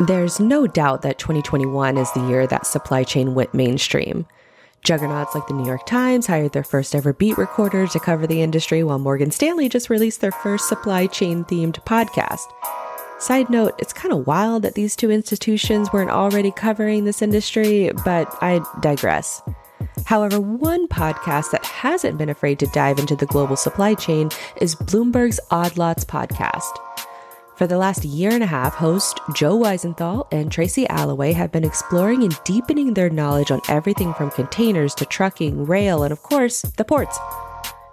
There's no doubt that 2021 is the year that supply chain went mainstream. Juggernauts like the New York Times hired their first ever beat recorder to cover the industry, while Morgan Stanley just released their first supply chain themed podcast. Side note, it's kind of wild that these two institutions weren't already covering this industry, but I digress. However, one podcast that hasn't been afraid to dive into the global supply chain is Bloomberg's Odd Lots podcast. For the last year and a half, host Joe Weisenthal and Tracy Alloway have been exploring and deepening their knowledge on everything from containers to trucking, rail, and of course, the ports.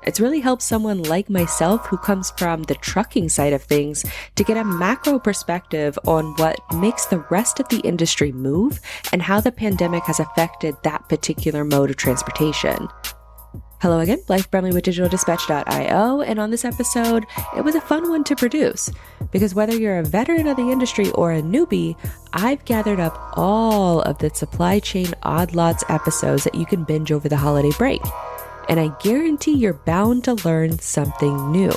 It's really helped someone like myself who comes from the trucking side of things to get a macro perspective on what makes the rest of the industry move and how the pandemic has affected that particular mode of transportation. Hello again, Blythe Brumleve with DigitalDispatch.io, and on this episode, it was a fun one to produce because whether you're a veteran of the industry or a newbie, I've gathered up all of the supply chain odd lots episodes that you can binge over the holiday break, and I guarantee you're bound to learn something new.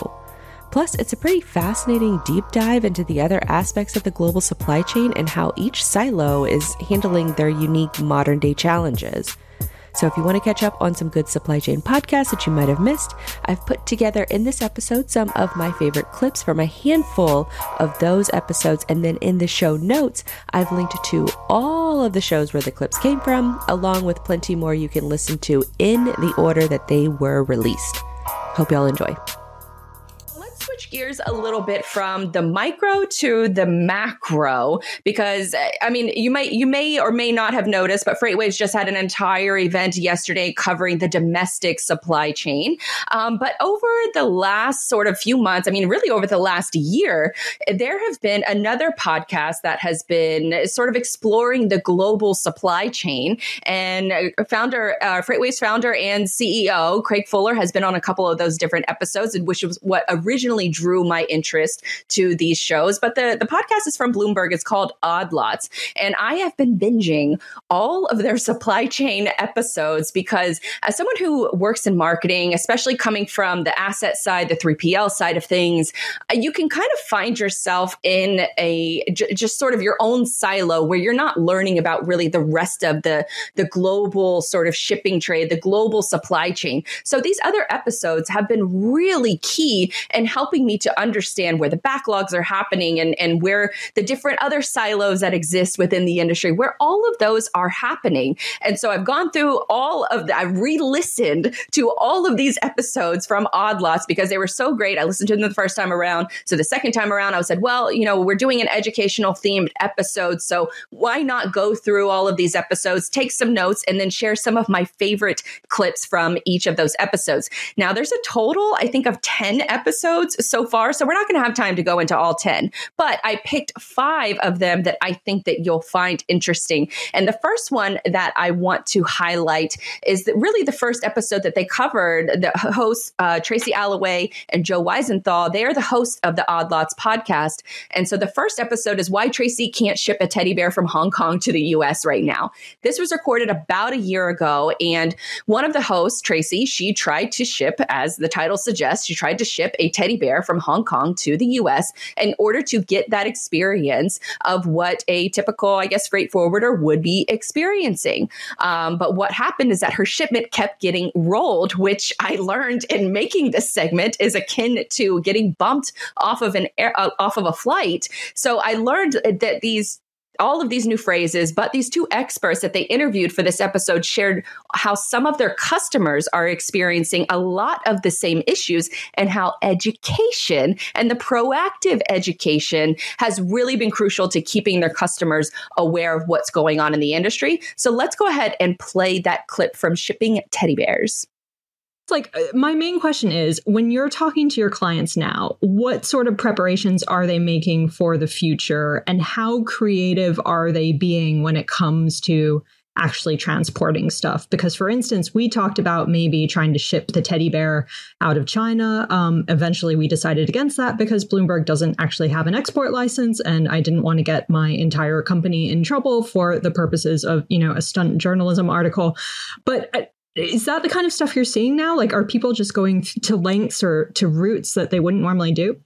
Plus, it's a pretty fascinating deep dive into the other aspects of the global supply chain and how each silo is handling their unique modern day challenges. So if you want to catch up on some good supply chain podcasts that you might have missed, I've put together in this episode some of my favorite clips from a handful of those episodes. And then in the show notes, I've linked to all of the shows where the clips came from, along with plenty more you can listen to in the order that they were released. Hope y'all enjoy switch gears a little bit from the micro to the macro because I mean you might you may or may not have noticed, but FreightWaves just had an entire event yesterday covering the domestic supply chain. Um, but over the last sort of few months, I mean, really over the last year, there have been another podcast that has been sort of exploring the global supply chain. And founder, uh, founder and CEO Craig Fuller has been on a couple of those different episodes, which was what originally drew my interest to these shows. But the, the podcast is from Bloomberg. It's called Odd Lots. And I have been binging all of their supply chain episodes because as someone who works in marketing, especially coming from the asset side, the 3PL side of things, uh, you can kind of find yourself in a j- just sort of your own silo where you're not learning about really the rest of the, the global sort of shipping trade, the global supply chain. So these other episodes have been really key in helping helping me to understand where the backlogs are happening and, and where the different other silos that exist within the industry, where all of those are happening. And so I've gone through all of the, I've re listened to all of these episodes from Odd Lots because they were so great. I listened to them the first time around. So the second time around, I said, well, you know, we're doing an educational themed episode. So why not go through all of these episodes, take some notes, and then share some of my favorite clips from each of those episodes? Now, there's a total, I think, of 10 episodes so far. So we're not going to have time to go into all 10, but I picked five of them that I think that you'll find interesting. And the first one that I want to highlight is that really the first episode that they covered. The hosts, uh, Tracy Alloway and Joe Weisenthal, they are the hosts of the Odd Lots podcast. And so the first episode is why Tracy can't ship a teddy bear from Hong Kong to the US right now. This was recorded about a year ago. And one of the hosts, Tracy, she tried to ship, as the title suggests, she tried to ship a teddy bear from Hong Kong to the US in order to get that experience of what a typical, I guess, freight forwarder would be experiencing. Um, but what happened is that her shipment kept getting rolled, which I learned in making this segment is akin to getting bumped off of an air, uh, off of a flight. So I learned that these all of these new phrases, but these two experts that they interviewed for this episode shared how some of their customers are experiencing a lot of the same issues and how education and the proactive education has really been crucial to keeping their customers aware of what's going on in the industry. So let's go ahead and play that clip from Shipping Teddy Bears like uh, my main question is when you're talking to your clients now what sort of preparations are they making for the future? And how creative are they being when it comes to actually transporting stuff? Because for instance we talked about maybe trying to ship the teddy bear out of china. Um, eventually we decided against that because bloomberg doesn't actually have an export license and i didn't want to get my entire company in trouble for the purposes of you know a stunt journalism article. But uh, is that the kind of stuff you're seeing now? Like, are people just going to lengths or to routes that they wouldn't normally do?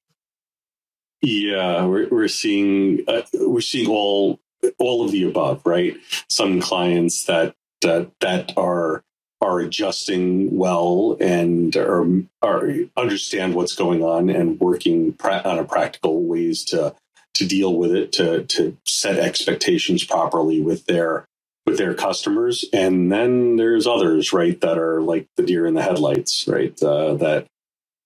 Yeah, we're, we're seeing uh, we're seeing all all of the above, right? Some clients that that that are are adjusting well and are, are understand what's going on and working pra- on a practical ways to to deal with it to to set expectations properly with their with their customers. And then there's others right that are like the deer in the headlights right uh, that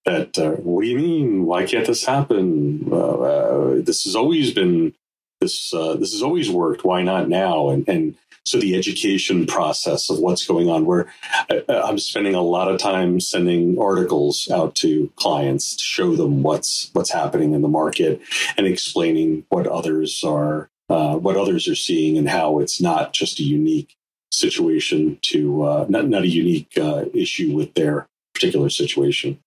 that uh, what do you mean? Why can't this happen? Uh, this has always been this uh, this has always worked. Why not now? And and so the education process of what's going on where I, i'm spending a lot of time sending articles out to clients to show them what's what's happening in the market and explaining what others are uh, what others are seeing and how it's not just a unique situation to uh, not, not a unique uh, issue with their particular situation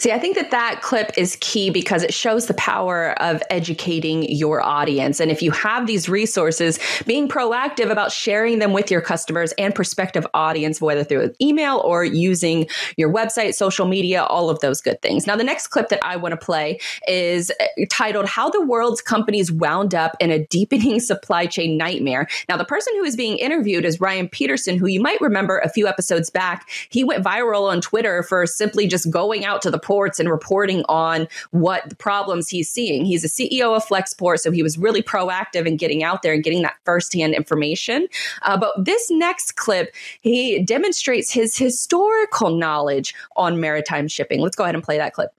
See, I think that that clip is key because it shows the power of educating your audience. And if you have these resources, being proactive about sharing them with your customers and prospective audience, whether through email or using your website, social media, all of those good things. Now, the next clip that I want to play is uh, titled How the World's Companies Wound Up in a Deepening Supply Chain Nightmare. Now, the person who is being interviewed is Ryan Peterson, who you might remember a few episodes back. He went viral on Twitter for simply just going out to the reports and reporting on what the problems he's seeing. He's a CEO of Flexport, so he was really proactive in getting out there and getting that firsthand information. Uh, but this next clip, he demonstrates his historical knowledge on maritime shipping. Let's go ahead and play that clip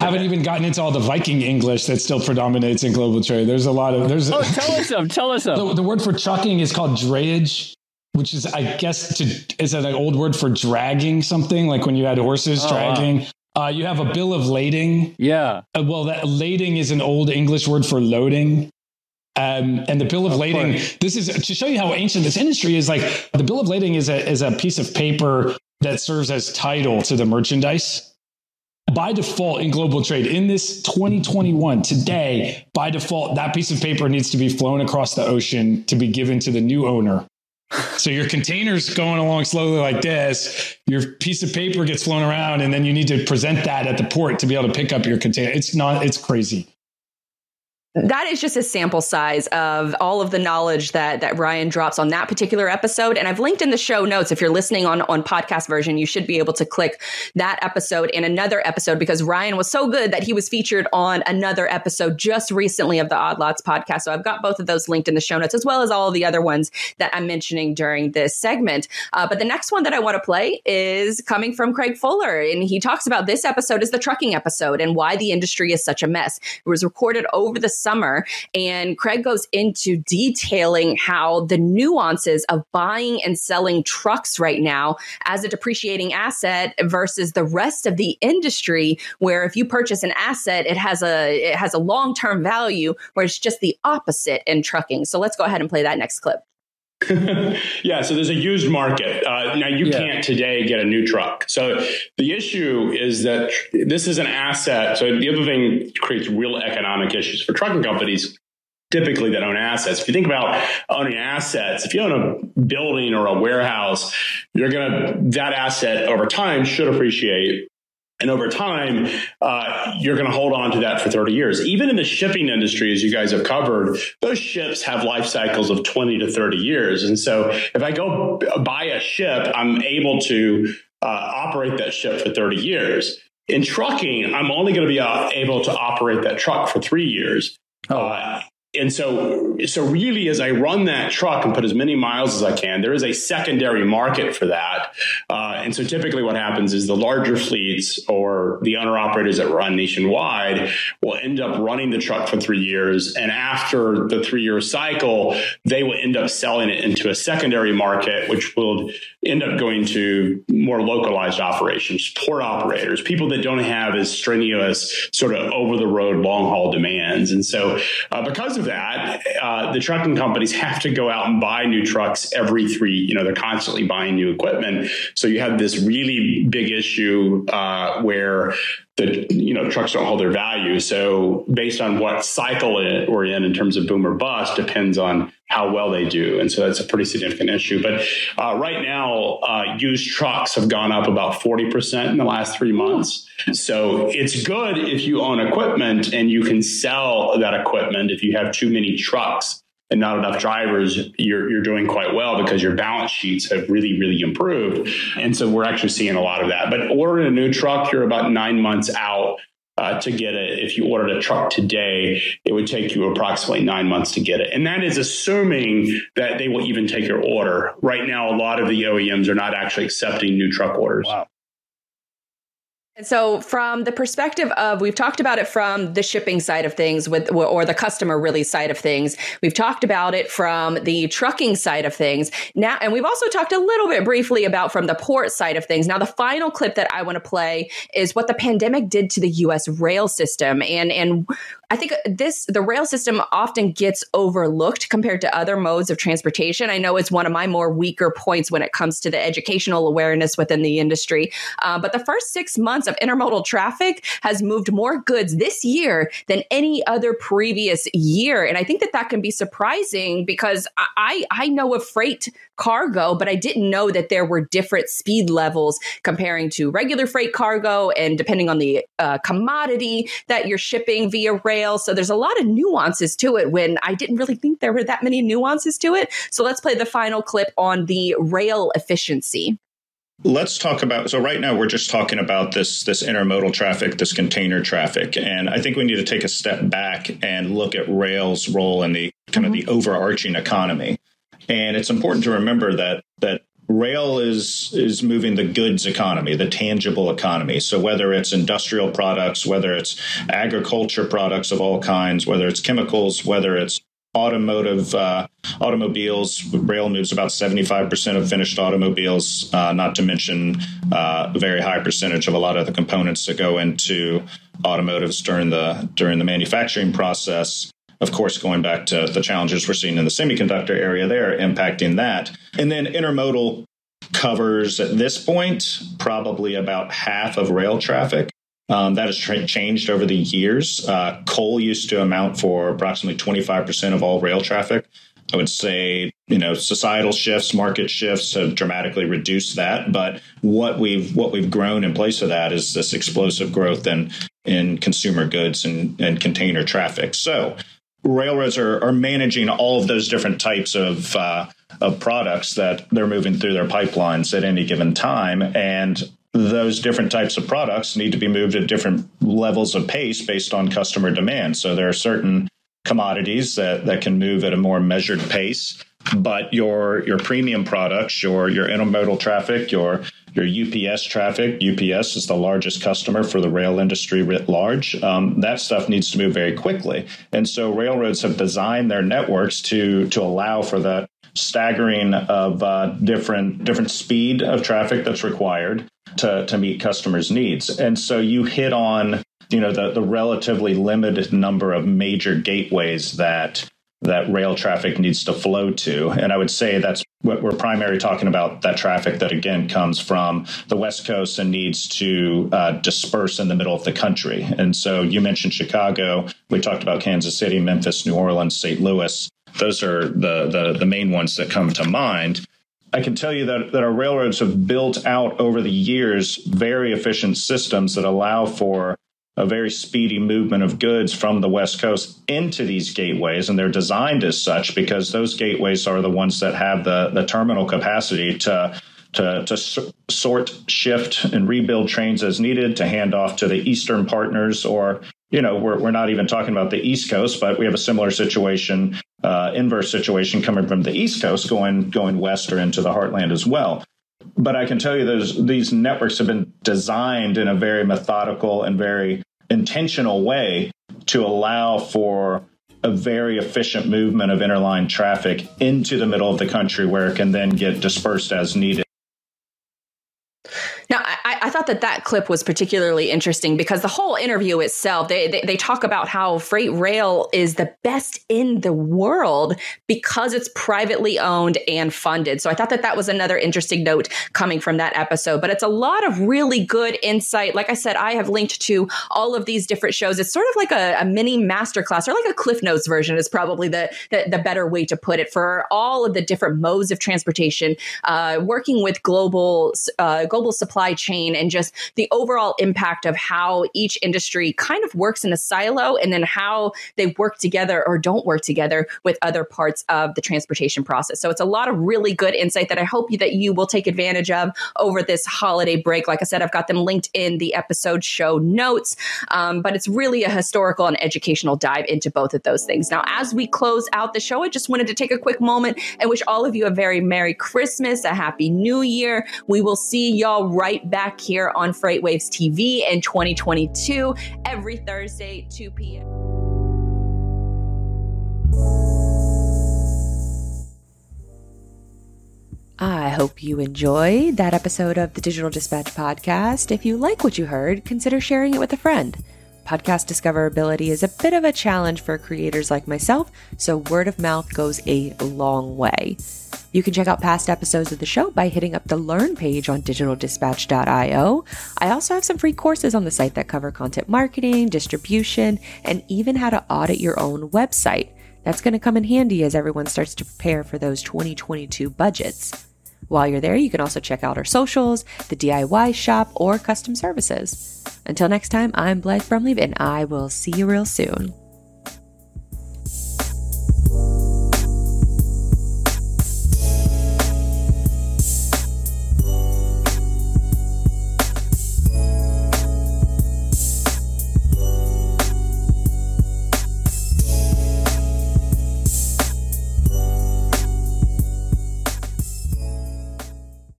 haven't even gotten into all the Viking English that still predominates in global trade. There's a lot of there's. Oh, tell us some. Tell us some. The, the, word for trucking is called drayage, which is, I guess, to is that an old word for dragging something, like when you had horses oh, dragging. Wow. Uh, you have a bill of lading. Yeah. Uh, well, that lading is an old English word for loading. Um, and the bill of, of lading, course. this is to show you how ancient this industry is. Like the bill of lading is a, is a piece of paper that serves as title to the merchandise. By default in global trade, in this 2021, today, by default, that piece of paper needs to be flown across the ocean to be given to the new owner so your container's going along slowly like this. Your piece of paper gets flown around, and then you need to present that at the port to be able to pick up your container. It's not. It's crazy that is just a sample size of all of the knowledge that that Ryan drops on that particular episode. And I've linked in the show notes. If you're listening on on podcast version, you should be able to click that episode and another episode because Ryan was so good that he was featured on another episode just recently of the Odd Lots podcast. So I've got both of those linked in the show notes as well as all the other ones that I'm mentioning during this segment. Uh, but the next one that I want to play is coming from Craig Fuller, and he talks about this episode is the trucking episode and why the industry is such a mess. It was recorded over the summer. And Craig goes into detailing how the nuances of buying and selling trucks right now as a depreciating asset versus the rest of the industry, where if you purchase an asset, it has a it has a long term value, where it's just the opposite in trucking. So let's go ahead and play that next clip. yeah, so there's a used market. Uh, now, you yeah. can't today get a new truck. So the issue is that this is an asset. So the other thing creates real economic issues for trucking companies typically that own assets. If you think about owning assets, if you own a building or a warehouse, you're going to, that asset over time should appreciate and over time, uh, you're going to hold on to that for 30 years. Even in the shipping industry, as you guys have covered, those ships have life cycles of 20 to 30 years. And so if I go buy a ship, I'm able to uh, operate that ship for 30 years. In trucking, I'm only going to be uh, able to operate that truck for three years. Oh. Uh, and so so really as i run that truck and put as many miles as i can there is a secondary market for that. Uh, and so typically what happens is the larger fleets or the owner operators that run nationwide will end up running the truck for three years. And after the three year cycle they will end up selling it into a secondary market which will end up going to more localized operations port operators people that don't have as strenuous sort of over the road long haul demands. And so uh, because of that, uh, the trucking companies have to go out and buy new trucks every three. You know, they're constantly buying new equipment. So you have this really big issue uh, where the you know trucks don't hold their value. So based on what cycle we're in in terms of boom or bust depends on how well they do, and so that's a pretty significant issue. But uh, right now, uh, used trucks have gone up about forty percent in the last three months. So it's good if you own equipment and you can sell that equipment if you have too many trucks and not enough drivers, you're, you're doing quite well because your balance sheets have really, really improved. And so we're actually seeing a lot of that. But ordering a new truck, you're about nine months out uh, to get it. If you ordered a truck today, it would take you approximately nine months to get it. And that is assuming that they will even take your order. Right now, a lot of the OEMs are not actually accepting new truck orders. Wow. And so, from the perspective of, we've talked about it from the shipping side of things, with or the customer really side of things. We've talked about it from the trucking side of things. Now, and we've also talked a little bit briefly about from the port side of things. Now, the final clip that I want to play is what the pandemic did to the U.S. rail system, and and I think this the rail system often gets overlooked compared to other modes of transportation. I know it's one of my more weaker points when it comes to the educational awareness within the industry. Uh, but the first six months of intermodal traffic has moved more goods this year than any other previous year, and I think that that can be surprising because I I know of freight cargo, but I didn't know that there were different speed levels comparing to regular freight cargo and depending on the uh, commodity that you're shipping via rail rail. So there's a lot of nuances to it when I didn't really think there were that many nuances to it. So let's play the final clip on the rail efficiency. Let's talk about so right now we're just talking about this this intermodal traffic, this container traffic, and I think we need to take a step back and look at rail's role in the kind mm-hmm. of the overarching economy. And it's important to remember that that rail is is moving the goods economy, the tangible economy. So whether it's industrial products, whether it's agriculture products of all kinds, whether it's chemicals, whether it's automotive uh, automobiles, rail moves about seventy five percent of finished automobiles. Uh, not to mention uh, a very high percentage of a lot of the components that go into automotives during the during the manufacturing process of course, going back to the challenges we're seeing in the semiconductor area there, impacting that. And then intermodal covers at this point probably about half of rail traffic. Um, that has tra- changed over the years. Uh, coal used to amount for approximately 25% of all rail traffic. I would say, you know, societal shifts, market shifts have dramatically reduced that. But what we've what we've grown in place of that is this explosive growth in in consumer goods and, and container traffic. So railroads are, are managing all of those different types of uh, of products that they're moving through their pipelines at any given time, and those different types of products need to be moved at different levels of pace based on customer demand. So there are certain commodities that, that can move at a more measured pace but your your premium products, your your intermodal traffic, your your UPS traffic, UPS is the largest customer for the rail industry writ large. Um, that stuff needs to move very quickly, and so railroads have designed their networks to to allow for that staggering of uh, different different speed of traffic that's required to to meet customers' needs. And so you hit on you know the the relatively limited number of major gateways that that rail traffic needs to flow to. And I would say that's what we're primarily talking about that traffic that again comes from the West Coast and needs to uh, disperse in the middle of the country. And so you mentioned Chicago. We talked about Kansas City, Memphis, New Orleans, St. Louis. Those are the, the, the main ones that come to mind. I can tell you that, that our railroads have built out over the years very efficient systems that allow for a very speedy movement of goods from the West Coast into these gateways. And they're designed as such because those gateways are the ones that have the, the terminal capacity to, to, to sort, shift, and rebuild trains as needed to hand off to the Eastern partners. Or, you know, we're, we're not even talking about the East Coast, but we have a similar situation, uh, inverse situation coming from the East Coast going, going west or into the heartland as well but I can tell you those these networks have been designed in a very methodical and very intentional way to allow for a very efficient movement of interline traffic into the middle of the country where it can then get dispersed as needed thought that that clip was particularly interesting because the whole interview itself, they, they, they talk about how freight rail is the best in the world because it's privately owned and funded. So I thought that that was another interesting note coming from that episode. But it's a lot of really good insight. Like I said, I have linked to all of these different shows. It's sort of like a, a mini masterclass or like a Cliff Notes version is probably the, the, the better way to put it for all of the different modes of transportation, uh, working with global uh, global supply chain and just the overall impact of how each industry kind of works in a silo and then how they work together or don't work together with other parts of the transportation process. So it's a lot of really good insight that I hope that you will take advantage of over this holiday break. Like I said, I've got them linked in the episode show notes, um, but it's really a historical and educational dive into both of those things. Now, as we close out the show, I just wanted to take a quick moment and wish all of you a very Merry Christmas, a Happy New Year. We will see y'all right back here on FreightWaves TV in 2022 every Thursday, 2 p.m. I hope you enjoyed that episode of the Digital Dispatch podcast. If you like what you heard, consider sharing it with a friend. Podcast discoverability is a bit of a challenge for creators like myself, so word of mouth goes a long way. You can check out past episodes of the show by hitting up the Learn page on digitaldispatch.io. I also have some free courses on the site that cover content marketing, distribution, and even how to audit your own website. That's going to come in handy as everyone starts to prepare for those 2022 budgets. While you're there, you can also check out our socials, the DIY shop, or custom services. Until next time, I'm Blythe Brumleve, and I will see you real soon.